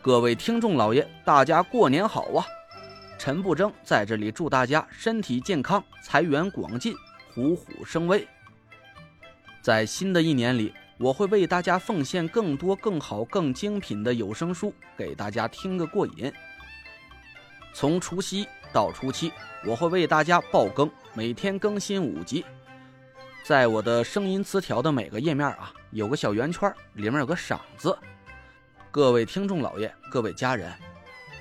各位听众老爷，大家过年好啊！陈不争在这里祝大家身体健康，财源广进，虎虎生威。在新的一年里，我会为大家奉献更多、更好、更精品的有声书，给大家听个过瘾。从除夕到初七，我会为大家爆更，每天更新五集。在我的声音词条的每个页面啊，有个小圆圈，里面有个赏字。各位听众老爷，各位家人，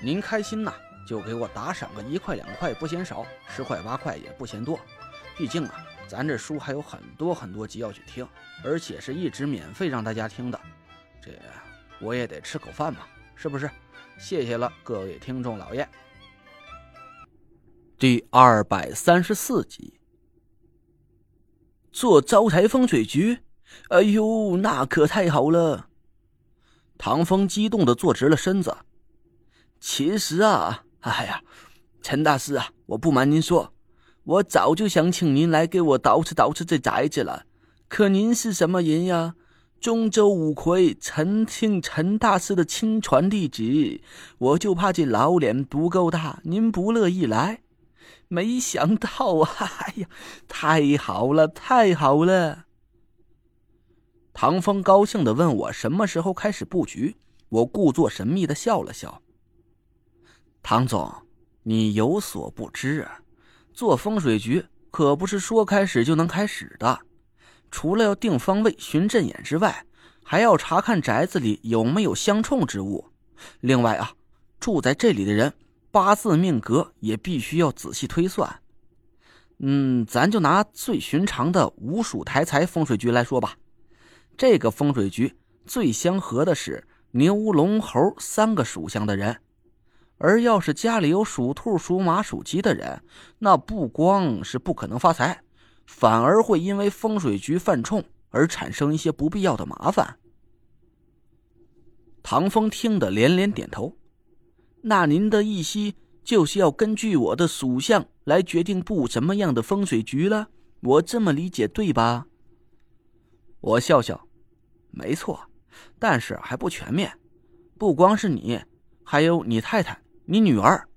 您开心呐，就给我打赏个一块两块不嫌少，十块八块也不嫌多。毕竟啊，咱这书还有很多很多集要去听，而且是一直免费让大家听的，这我也得吃口饭嘛，是不是？谢谢了，各位听众老爷。第二百三十四集，做招财风水局，哎呦，那可太好了。唐风激动的坐直了身子。其实啊，哎呀，陈大师啊，我不瞒您说，我早就想请您来给我捯饬捯饬这宅子了。可您是什么人呀？中州五魁陈庆陈大师的亲传弟子，我就怕这老脸不够大，您不乐意来。没想到啊，哎呀，太好了，太好了！唐风高兴的问我什么时候开始布局，我故作神秘的笑了笑。唐总，你有所不知啊，做风水局可不是说开始就能开始的，除了要定方位、寻阵眼之外，还要查看宅子里有没有相冲之物。另外啊，住在这里的人八字命格也必须要仔细推算。嗯，咱就拿最寻常的五鼠抬财风水局来说吧。这个风水局最相合的是牛、龙、猴三个属相的人，而要是家里有属兔、属马、属鸡的人，那不光是不可能发财，反而会因为风水局犯冲而产生一些不必要的麻烦。唐风听得连连点头。那您的意思就是要根据我的属相来决定布什么样的风水局了？我这么理解对吧？我笑笑。没错，但是还不全面，不光是你，还有你太太、你女儿，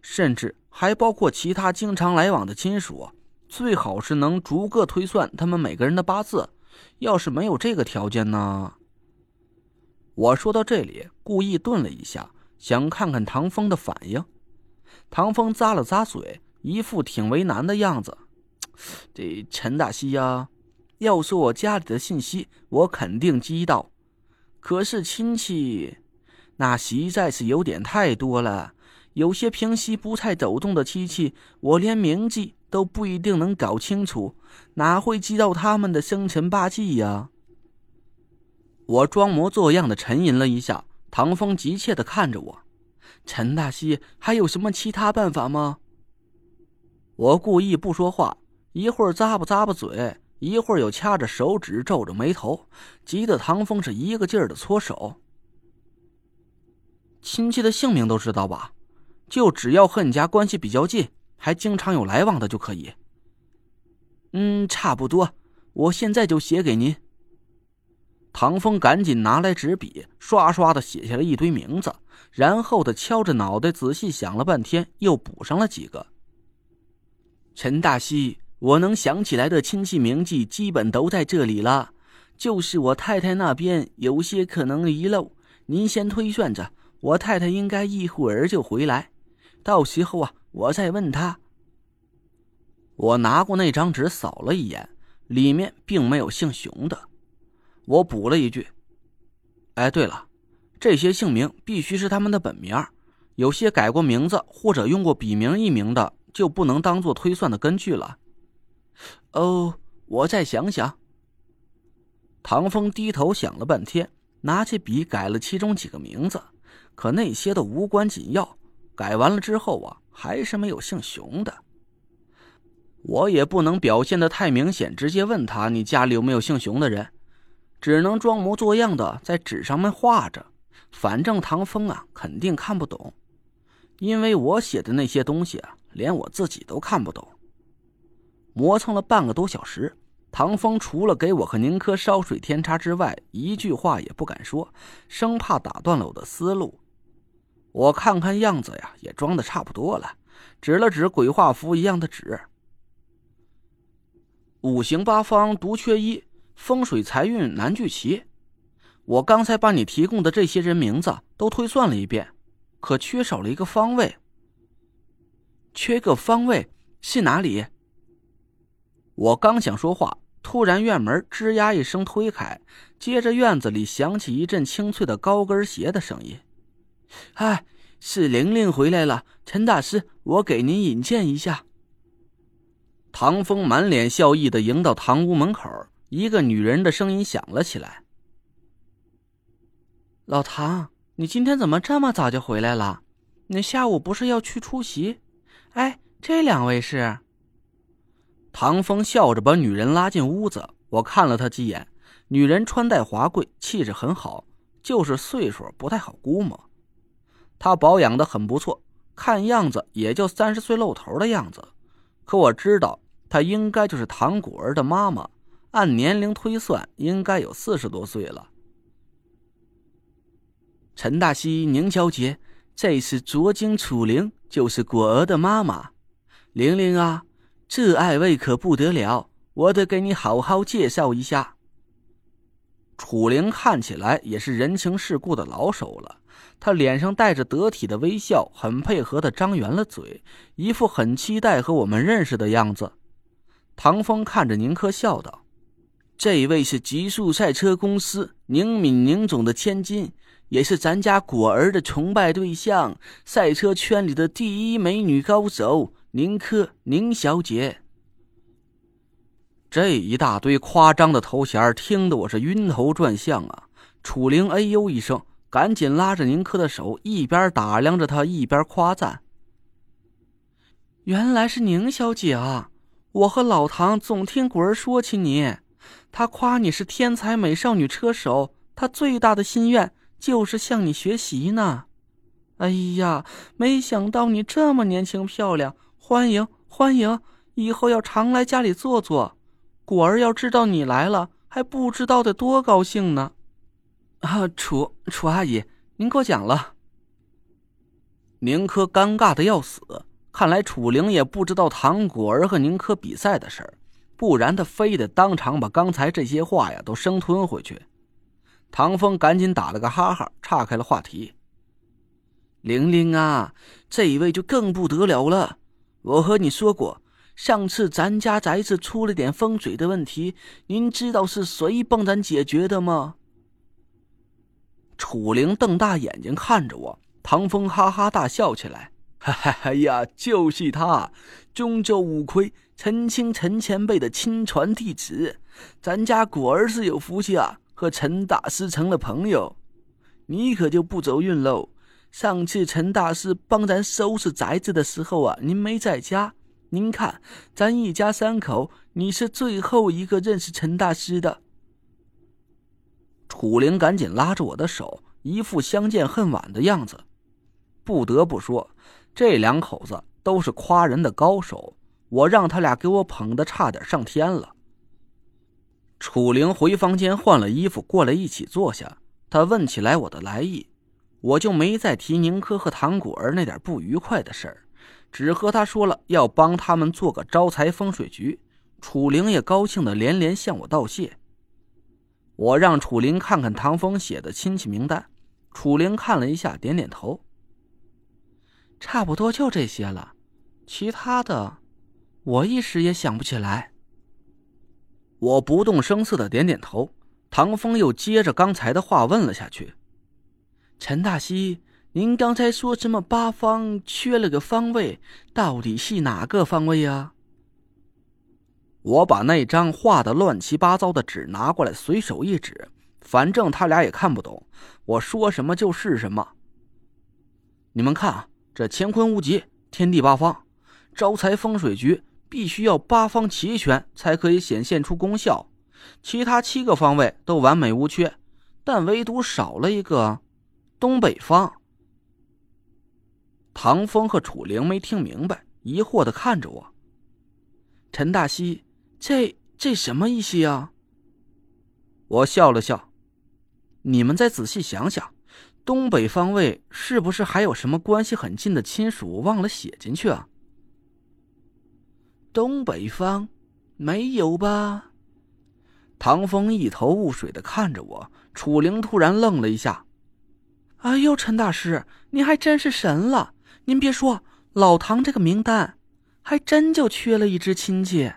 甚至还包括其他经常来往的亲属，最好是能逐个推算他们每个人的八字。要是没有这个条件呢？我说到这里，故意顿了一下，想看看唐风的反应。唐风咂了咂嘴，一副挺为难的样子。这陈大西呀。要说我家里的信息，我肯定知道，可是亲戚，那实在是有点太多了。有些平时不太走动的亲戚，我连名字都不一定能搞清楚，哪会知道他们的生辰八字呀？我装模作样的沉吟了一下，唐风急切的看着我：“陈大西，还有什么其他办法吗？”我故意不说话，一会儿咂巴咂巴嘴。一会儿又掐着手指，皱着眉头，急得唐风是一个劲儿的搓手。亲戚的姓名都知道吧？就只要和你家关系比较近，还经常有来往的就可以。嗯，差不多。我现在就写给您。唐风赶紧拿来纸笔，刷刷的写下了一堆名字，然后他敲着脑袋仔细想了半天，又补上了几个。陈大西。我能想起来的亲戚名记基本都在这里了，就是我太太那边有些可能遗漏，您先推算着。我太太应该一会儿就回来，到时候啊，我再问她。我拿过那张纸扫了一眼，里面并没有姓熊的。我补了一句：“哎，对了，这些姓名必须是他们的本名，有些改过名字或者用过笔名、艺名的，就不能当做推算的根据了。”哦，我再想想。唐风低头想了半天，拿起笔改了其中几个名字，可那些都无关紧要。改完了之后啊，还是没有姓熊的。我也不能表现的太明显，直接问他你家里有没有姓熊的人，只能装模作样的在纸上面画着。反正唐风啊，肯定看不懂，因为我写的那些东西啊，连我自己都看不懂。磨蹭了半个多小时，唐风除了给我和宁珂烧水添茶之外，一句话也不敢说，生怕打断了我的思路。我看看样子呀，也装的差不多了，指了指鬼画符一样的纸。五行八方独缺一，风水财运难聚齐。我刚才把你提供的这些人名字都推算了一遍，可缺少了一个方位。缺个方位是哪里？我刚想说话，突然院门吱呀一声推开，接着院子里响起一阵清脆的高跟鞋的声音。哎，是玲玲回来了，陈大师，我给您引荐一下。唐风满脸笑意的迎到堂屋门口，一个女人的声音响了起来。老唐，你今天怎么这么早就回来了？你下午不是要去出席？哎，这两位是？唐风笑着把女人拉进屋子。我看了她几眼，女人穿戴华贵，气质很好，就是岁数不太好估摸。她保养的很不错，看样子也就三十岁露头的样子。可我知道，她应该就是唐果儿的妈妈，按年龄推算，应该有四十多岁了。陈大西，宁小姐，这是卓京楚灵，就是果儿的妈妈。玲玲啊，这二位可不得了，我得给你好好介绍一下。楚灵看起来也是人情世故的老手了，他脸上带着得体的微笑，很配合的张圆了嘴，一副很期待和我们认识的样子。唐风看着宁珂笑道：“这位是极速赛车公司宁敏宁总的千金。”也是咱家果儿的崇拜对象，赛车圈里的第一美女高手宁珂宁小姐。这一大堆夸张的头衔听得我是晕头转向啊！楚灵哎呦一声，赶紧拉着宁珂的手，一边打量着她，一边夸赞：“原来是宁小姐啊！我和老唐总听古儿说起你，他夸你是天才美少女车手，他最大的心愿。”就是向你学习呢，哎呀，没想到你这么年轻漂亮，欢迎欢迎，以后要常来家里坐坐。果儿要知道你来了，还不知道得多高兴呢。啊，楚楚阿姨，您过奖了。宁珂尴尬的要死，看来楚灵也不知道唐果儿和宁珂比赛的事儿，不然他非得当场把刚才这些话呀都生吞回去。唐风赶紧打了个哈哈，岔开了话题。玲玲啊，这一位就更不得了了。我和你说过，上次咱家宅子出了点风水的问题，您知道是谁帮咱解决的吗？楚灵瞪大眼睛看着我，唐风哈哈大笑起来：“哈哈哎呀，就是他，中州五魁陈清陈前辈的亲传弟子，咱家果儿是有福气啊。”和陈大师成了朋友，你可就不走运喽。上次陈大师帮咱收拾宅子的时候啊，您没在家。您看，咱一家三口，你是最后一个认识陈大师的。楚灵赶紧拉着我的手，一副相见恨晚的样子。不得不说，这两口子都是夸人的高手，我让他俩给我捧的差点上天了。楚灵回房间换了衣服，过来一起坐下。他问起来我的来意，我就没再提宁珂和唐果儿那点不愉快的事儿，只和他说了要帮他们做个招财风水局。楚灵也高兴的连连向我道谢。我让楚灵看看唐风写的亲戚名单，楚灵看了一下，点点头。差不多就这些了，其他的我一时也想不起来。我不动声色的点点头，唐风又接着刚才的话问了下去：“陈大西，您刚才说什么八方缺了个方位，到底是哪个方位呀？”我把那张画的乱七八糟的纸拿过来，随手一指，反正他俩也看不懂，我说什么就是什么。你们看啊，这乾坤无极，天地八方，招财风水局。必须要八方齐全才可以显现出功效，其他七个方位都完美无缺，但唯独少了一个东北方。唐风和楚灵没听明白，疑惑的看着我。陈大西，这这什么意思呀？我笑了笑，你们再仔细想想，东北方位是不是还有什么关系很近的亲属忘了写进去啊？东北方，没有吧？唐风一头雾水的看着我，楚灵突然愣了一下：“哎呦，陈大师，您还真是神了！您别说，老唐这个名单，还真就缺了一只亲戚。”